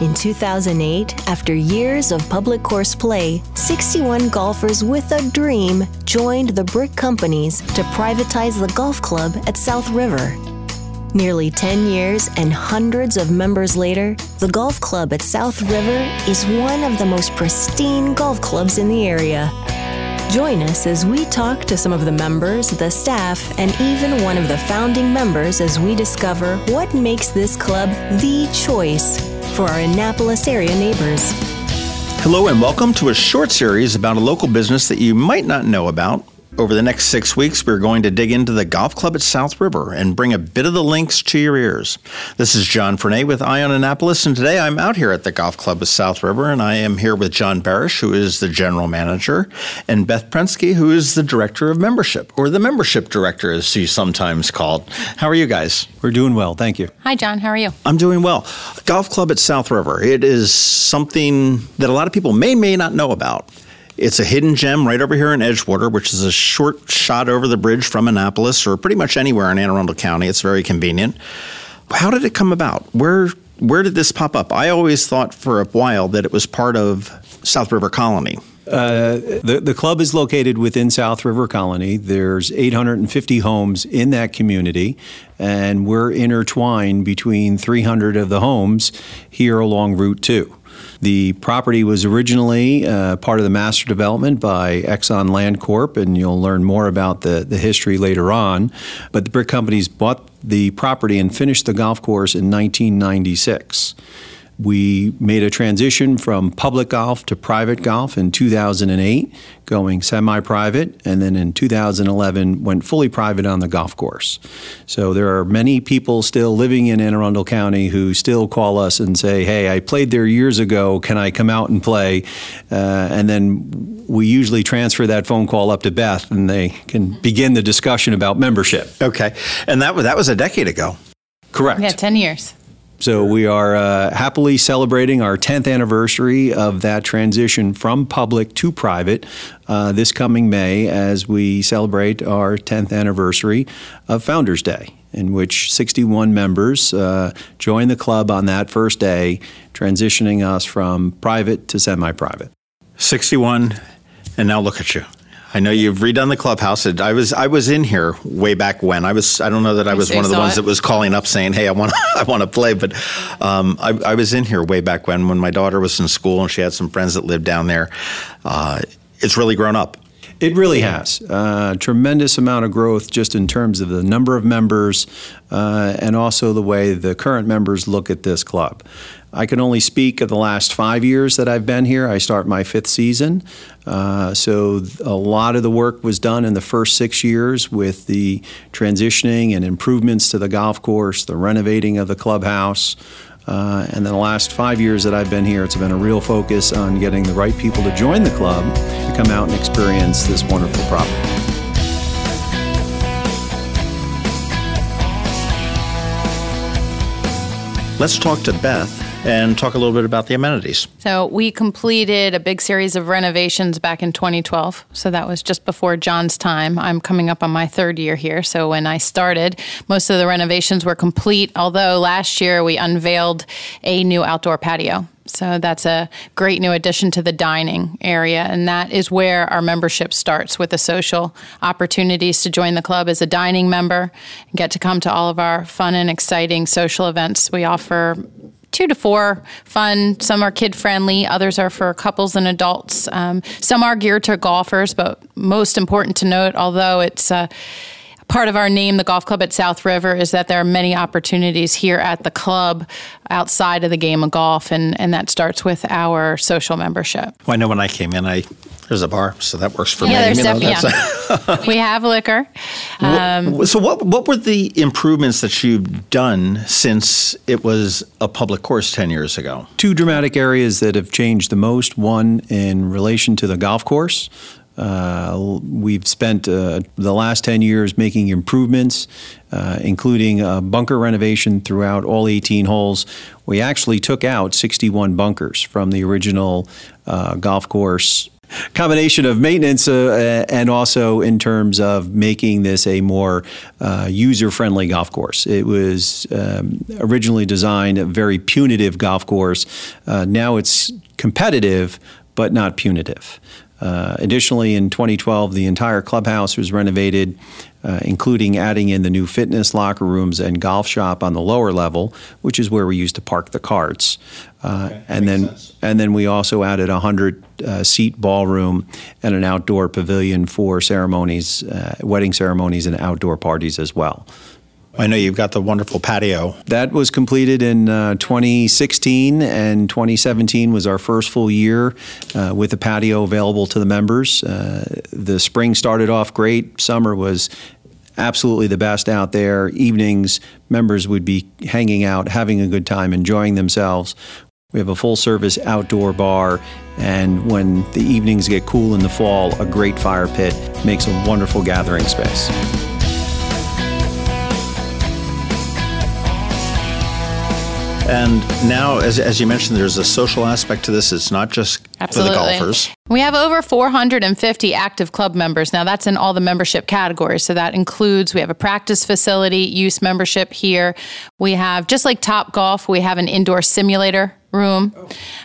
In 2008, after years of public course play, 61 golfers with a dream joined the brick companies to privatize the golf club at South River. Nearly 10 years and hundreds of members later, the golf club at South River is one of the most pristine golf clubs in the area. Join us as we talk to some of the members, the staff, and even one of the founding members as we discover what makes this club the choice for our Annapolis area neighbors. Hello, and welcome to a short series about a local business that you might not know about over the next six weeks, we're going to dig into the golf club at South River and bring a bit of the links to your ears. This is John Frenaye with Eye on Annapolis, and today I'm out here at the golf club at South River, and I am here with John Berish, who is the general manager, and Beth Prensky, who is the director of membership, or the membership director, as she's sometimes called. How are you guys? We're doing well, thank you. Hi, John. How are you? I'm doing well. Golf club at South River. It is something that a lot of people may may not know about. It's a hidden gem right over here in Edgewater, which is a short shot over the bridge from Annapolis or pretty much anywhere in Anne Arundel County. It's very convenient. How did it come about? Where where did this pop up? I always thought for a while that it was part of South River Colony. Uh, the, the club is located within South River Colony. There's 850 homes in that community, and we're intertwined between 300 of the homes here along Route 2. The property was originally uh, part of the master development by Exxon Land Corp, and you'll learn more about the, the history later on. But the brick companies bought the property and finished the golf course in 1996. We made a transition from public golf to private golf in 2008, going semi private, and then in 2011 went fully private on the golf course. So there are many people still living in Anne Arundel County who still call us and say, Hey, I played there years ago. Can I come out and play? Uh, and then we usually transfer that phone call up to Beth and they can begin the discussion about membership. Okay. And that, was that was a decade ago. Correct. Yeah, 10 years. So we are uh, happily celebrating our 10th anniversary of that transition from public to private uh, this coming May as we celebrate our 10th anniversary of Founders Day, in which 61 members uh, joined the club on that first day, transitioning us from private to semi private. 61, and now look at you. I know you've redone the clubhouse. I was I was in here way back when. I was I don't know that I was one of the ones it. that was calling up saying, "Hey, I want I want to play," but um, I, I, was in here way back when when my daughter was in school and she had some friends that lived down there. Uh, it's really grown up. It really has. Uh, tremendous amount of growth just in terms of the number of members uh, and also the way the current members look at this club. I can only speak of the last five years that I've been here. I start my fifth season. Uh, so a lot of the work was done in the first six years with the transitioning and improvements to the golf course, the renovating of the clubhouse. Uh, and then the last five years that I've been here, it's been a real focus on getting the right people to join the club to come out and experience this wonderful property. Let's talk to Beth and talk a little bit about the amenities. So, we completed a big series of renovations back in 2012. So, that was just before John's time. I'm coming up on my third year here. So, when I started, most of the renovations were complete, although last year we unveiled a new outdoor patio. So that's a great new addition to the dining area. And that is where our membership starts with the social opportunities to join the club as a dining member and get to come to all of our fun and exciting social events. We offer two to four fun. Some are kid friendly, others are for couples and adults. Um, some are geared to golfers, but most important to note, although it's uh, part of our name, the Golf Club at South River, is that there are many opportunities here at the club outside of the game of golf, and, and that starts with our social membership. Well, I know when I came in, I there's a bar, so that works for yeah, me. There's you know, yeah. we have liquor. Um, so, what what were the improvements that you've done since it was a public course ten years ago? Two dramatic areas that have changed the most. One in relation to the golf course. Uh, we've spent uh, the last 10 years making improvements, uh, including bunker renovation throughout all 18 holes. We actually took out 61 bunkers from the original uh, golf course combination of maintenance uh, and also in terms of making this a more uh, user-friendly golf course. It was um, originally designed a very punitive golf course. Uh, now it's competitive, but not punitive. Uh, additionally, in 2012, the entire clubhouse was renovated, uh, including adding in the new fitness locker rooms and golf shop on the lower level, which is where we used to park the carts. Uh, Okay, and then, sense. and then we also added a hundred uh, seat ballroom and an outdoor pavilion for ceremonies, uh, wedding ceremonies, and outdoor parties as well. I know you've got the wonderful patio. That was completed in uh, 2016, and 2017 was our first full year uh, with the patio available to the members. Uh, the spring started off great. Summer was absolutely the best out there. Evenings, members would be hanging out, having a good time, enjoying themselves. We have a full service outdoor bar, and when the evenings get cool in the fall, a great fire pit makes a wonderful gathering space. And now, as, as you mentioned, there's a social aspect to this. It's not just Absolutely. for the golfers. We have over 450 active club members. Now, that's in all the membership categories. So that includes we have a practice facility use membership here. We have, just like Top Golf, we have an indoor simulator room.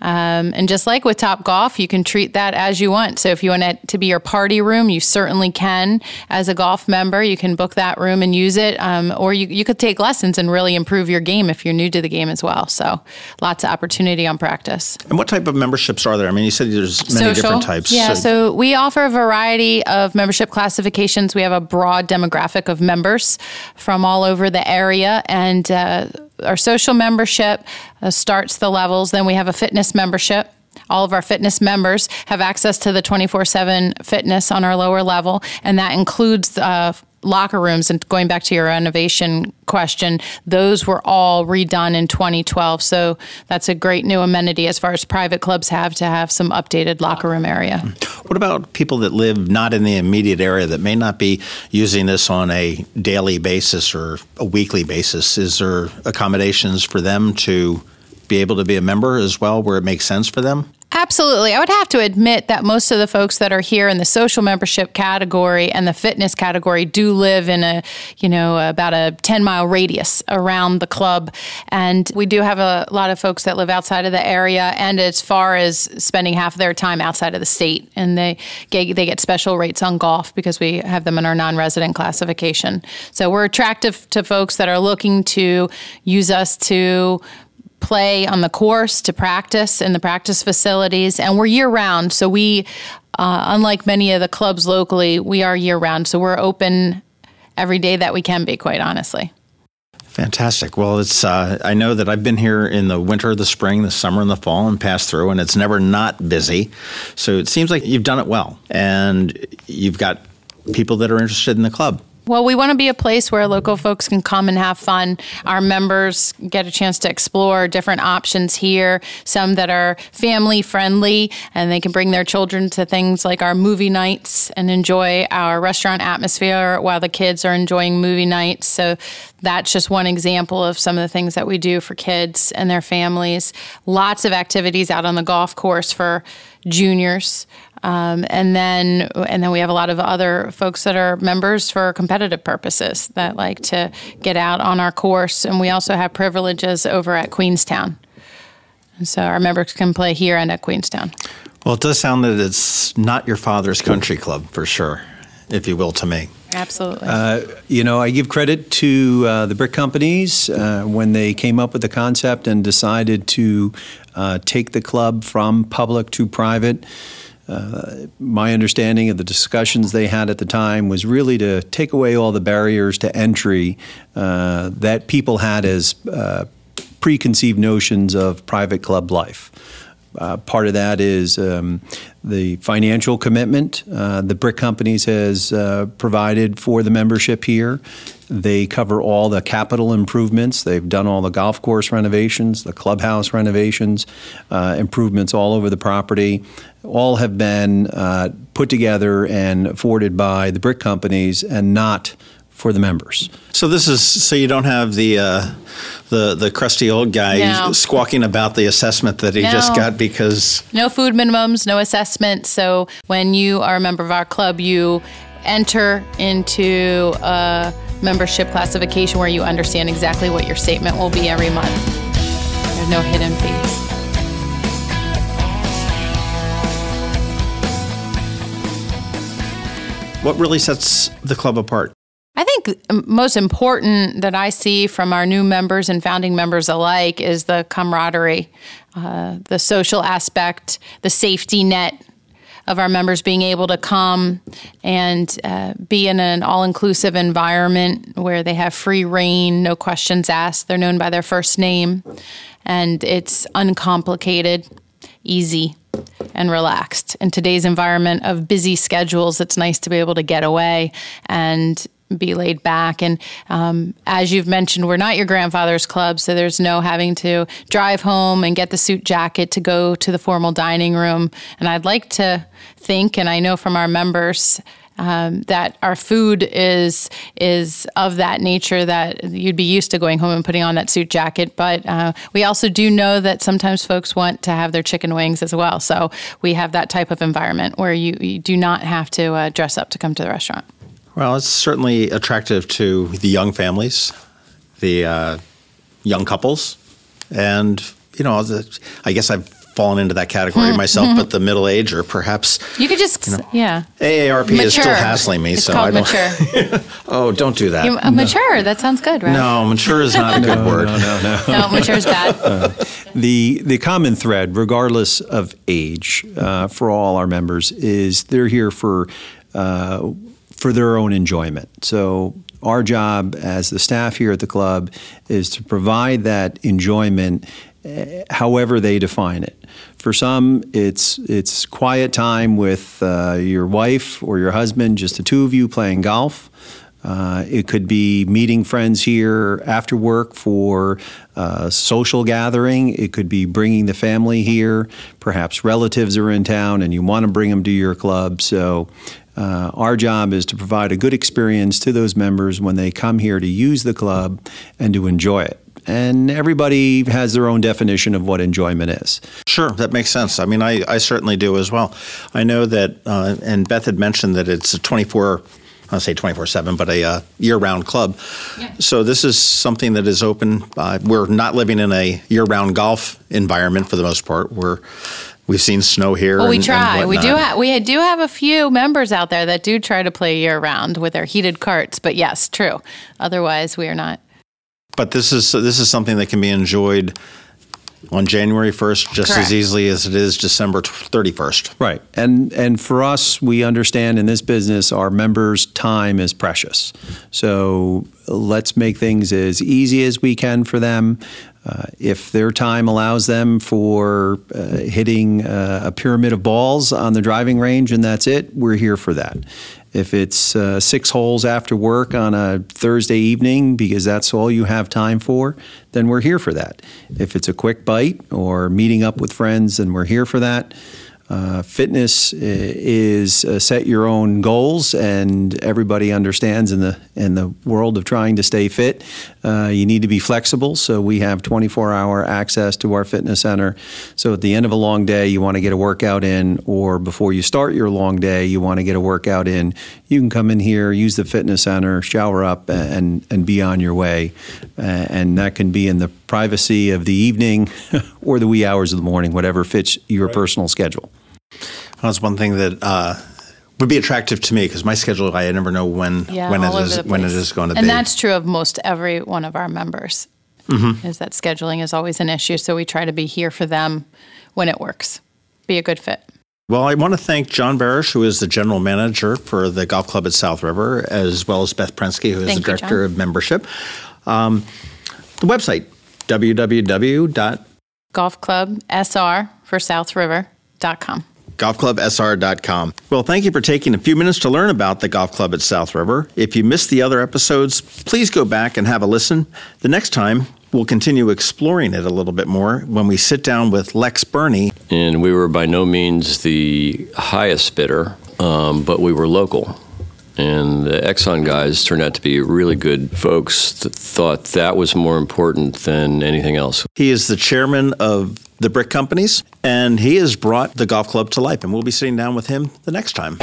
Um, and just like with Top Golf, you can treat that as you want. So if you want it to be your party room, you certainly can. As a golf member, you can book that room and use it. Um, or you, you could take lessons and really improve your game if you're new to the game as well. So lots of opportunity on practice. And what type of memberships are there? I mean, you said there's many different types. Yeah, So- so we offer a variety of membership classifications. We have a broad demographic of members from all over the area, and uh, our social membership uh, starts the levels. Then we have a fitness membership. All of our fitness members have access to the 24 7 fitness on our lower level, and that includes uh, locker rooms. And going back to your renovation question, those were all redone in 2012. So that's a great new amenity as far as private clubs have to have some updated locker room area. What about people that live not in the immediate area that may not be using this on a daily basis or a weekly basis? Is there accommodations for them to be able to be a member as well where it makes sense for them? Absolutely. I would have to admit that most of the folks that are here in the social membership category and the fitness category do live in a, you know, about a 10 mile radius around the club. And we do have a lot of folks that live outside of the area and as far as spending half of their time outside of the state. And they get, they get special rates on golf because we have them in our non resident classification. So we're attractive to folks that are looking to use us to play on the course to practice in the practice facilities and we're year round so we uh, unlike many of the clubs locally we are year round so we're open every day that we can be quite honestly Fantastic. Well, it's uh, I know that I've been here in the winter, the spring, the summer, and the fall, and passed through, and it's never not busy. So it seems like you've done it well, and you've got people that are interested in the club. Well, we want to be a place where local folks can come and have fun. Our members get a chance to explore different options here, some that are family friendly, and they can bring their children to things like our movie nights and enjoy our restaurant atmosphere while the kids are enjoying movie nights. So that's just one example of some of the things that we do for kids and their families. Lots of activities out on the golf course for juniors. Um, and then and then we have a lot of other folks that are members for competitive purposes that like to get out on our course. And we also have privileges over at Queenstown. And so our members can play here and at Queenstown. Well, it does sound that it's not your father's country club for sure, if you will, to me. Absolutely. You know, I give credit to uh, the brick companies uh, when they came up with the concept and decided to uh, take the club from public to private. My understanding of the discussions they had at the time was really to take away all the barriers to entry uh, that people had as uh, preconceived notions of private club life. Uh, part of that is um, the financial commitment uh, the brick companies has uh, provided for the membership here. They cover all the capital improvements. They've done all the golf course renovations, the clubhouse renovations, uh, improvements all over the property. All have been uh, put together and afforded by the brick companies and not for the members. So this is so you don't have the uh, the the crusty old guy No. squawking about the assessment that he just got because No food minimums, no assessment. So when you are a member of our club, you enter into a membership classification where you understand exactly what your statement will be every month. There's no hidden fees. what really sets the club apart? I think um, most important that I see from our new members and founding members alike is the camaraderie, uh, the social aspect, the safety net of our members being able to come and uh, be in an all inclusive environment where they have free reign, no questions asked. They're known by their first name, and it's uncomplicated, easy and relaxed. In today's environment of busy schedules, it's nice to be able to get away and be laid back. And um, as you've mentioned, we're not your grandfather's club, so there's no having to drive home and get the suit jacket to go to the formal dining room. And I'd like to think, and I know from our members, um, that our food is is of that nature that you'd be used to going home and putting on that suit jacket. But uh, we also do know that sometimes folks want to have their chicken wings as well. So we have that type of environment where you, you do not have to uh, dress up to come to the restaurant. Well, it's certainly attractive to the young families, the uh, young couples, and you know, the, I guess I've fallen into that category myself, but the middle age or perhaps You could just, yeah. AARP is still hassling me, It's so I don't. mature. Oh, don't do that. You- uh, Mature. That sounds good, right? no, mature is not a good word. no, no, no. No, mature is bad. The the common thread, regardless of age, uh, for all our members, is they're here for uh, for their own enjoyment. So our job as the staff here at the club is to provide that enjoyment, eh, however they define it. For some, it's it's quiet time with uh, your wife or your husband, just the two of you playing golf. Uh, it could be meeting friends here after work for uh, social gathering. It could be bringing the family here. Perhaps relatives are in town and you want to bring them to your club. So, uh, our job is to provide a good experience to those members when they come here to use the club and to enjoy it. And everybody has their own definition of what enjoyment is. Sure, that makes sense. I mean, I, I certainly do as well. I know that, uh, and Beth had mentioned that it's a 24, I'll say 24 7, but a uh, year round club. So this is something that is open. Uh, we're not living in a year round golf environment for the most part. We're, we've seen snow here. Well, we and- and try. we do. whatnot. Ha- we do have a few members out there that do try to play year round with their heated carts. But yes, true. Otherwise, we are not. But this is this is something that can be enjoyed on January 1st just Correct. as easily as it is December 31st. Right. And and for us, we understand in this business our members' time is precious. So let's make things as easy as we can for them. Uh, if their time allows them for uh, hitting uh, a pyramid of balls on the driving range and that's it, we're here for that. If it's uh, six holes after work on a Thursday evening because that's all you have time for, then we're here for that. If it's a quick bite or meeting up with friends, then we're here for that. Uh, fitness is set your own goals, and everybody understands in the in the world of trying to stay fit, uh, you need to be flexible. So we have 24-hour access to our fitness center. So at the end of a long day, you want to get a workout in, or before you start your long day, you want to get a workout in. You can come in here, use the fitness center, shower up, and and be on your way. Uh, and that can be in the privacy of the evening or the wee hours of the morning, whatever fits your personal schedule. That's one thing that uh, would be attractive to me because my schedule, I never know when Yeah, when it is when it is going to and be. And that's true of most every one of our members. Mm-hmm. Is that scheduling is always an issue, so we try to be here for them when it works. Be a good fit. Well, I want to thank John Berish, who is the general manager for the golf club at South River, as well as Beth Prensky, who is Thank the you, director John. of membership. Um, the website www. Golf Club SR for South River.com. golfclubsr.com. Well, thank you for taking a few minutes to learn about the golf club at South River. If you missed the other episodes, please go back and have a listen. The next time, we'll continue exploring it a little bit more when we sit down with Lex Birney. and we were by no means the highest bidder, um, but we were local. And the Exxon guys turned out to be really good folks that thought that was more important than anything else. He is the chairman of the Brick Companies, and he has brought the golf club to life. And we'll be sitting down with him the next time.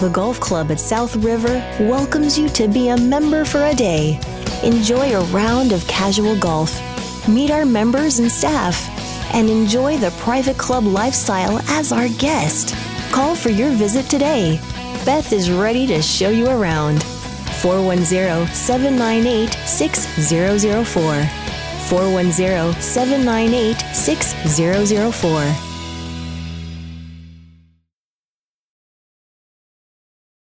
The Golf Club at South River welcomes you to be a member for a day. Enjoy a round of casual golf, meet our members and staff, and enjoy the private club lifestyle as our guest. Call for your visit today. Beth is ready to show you around. 410 798 6004. 410 798 6004.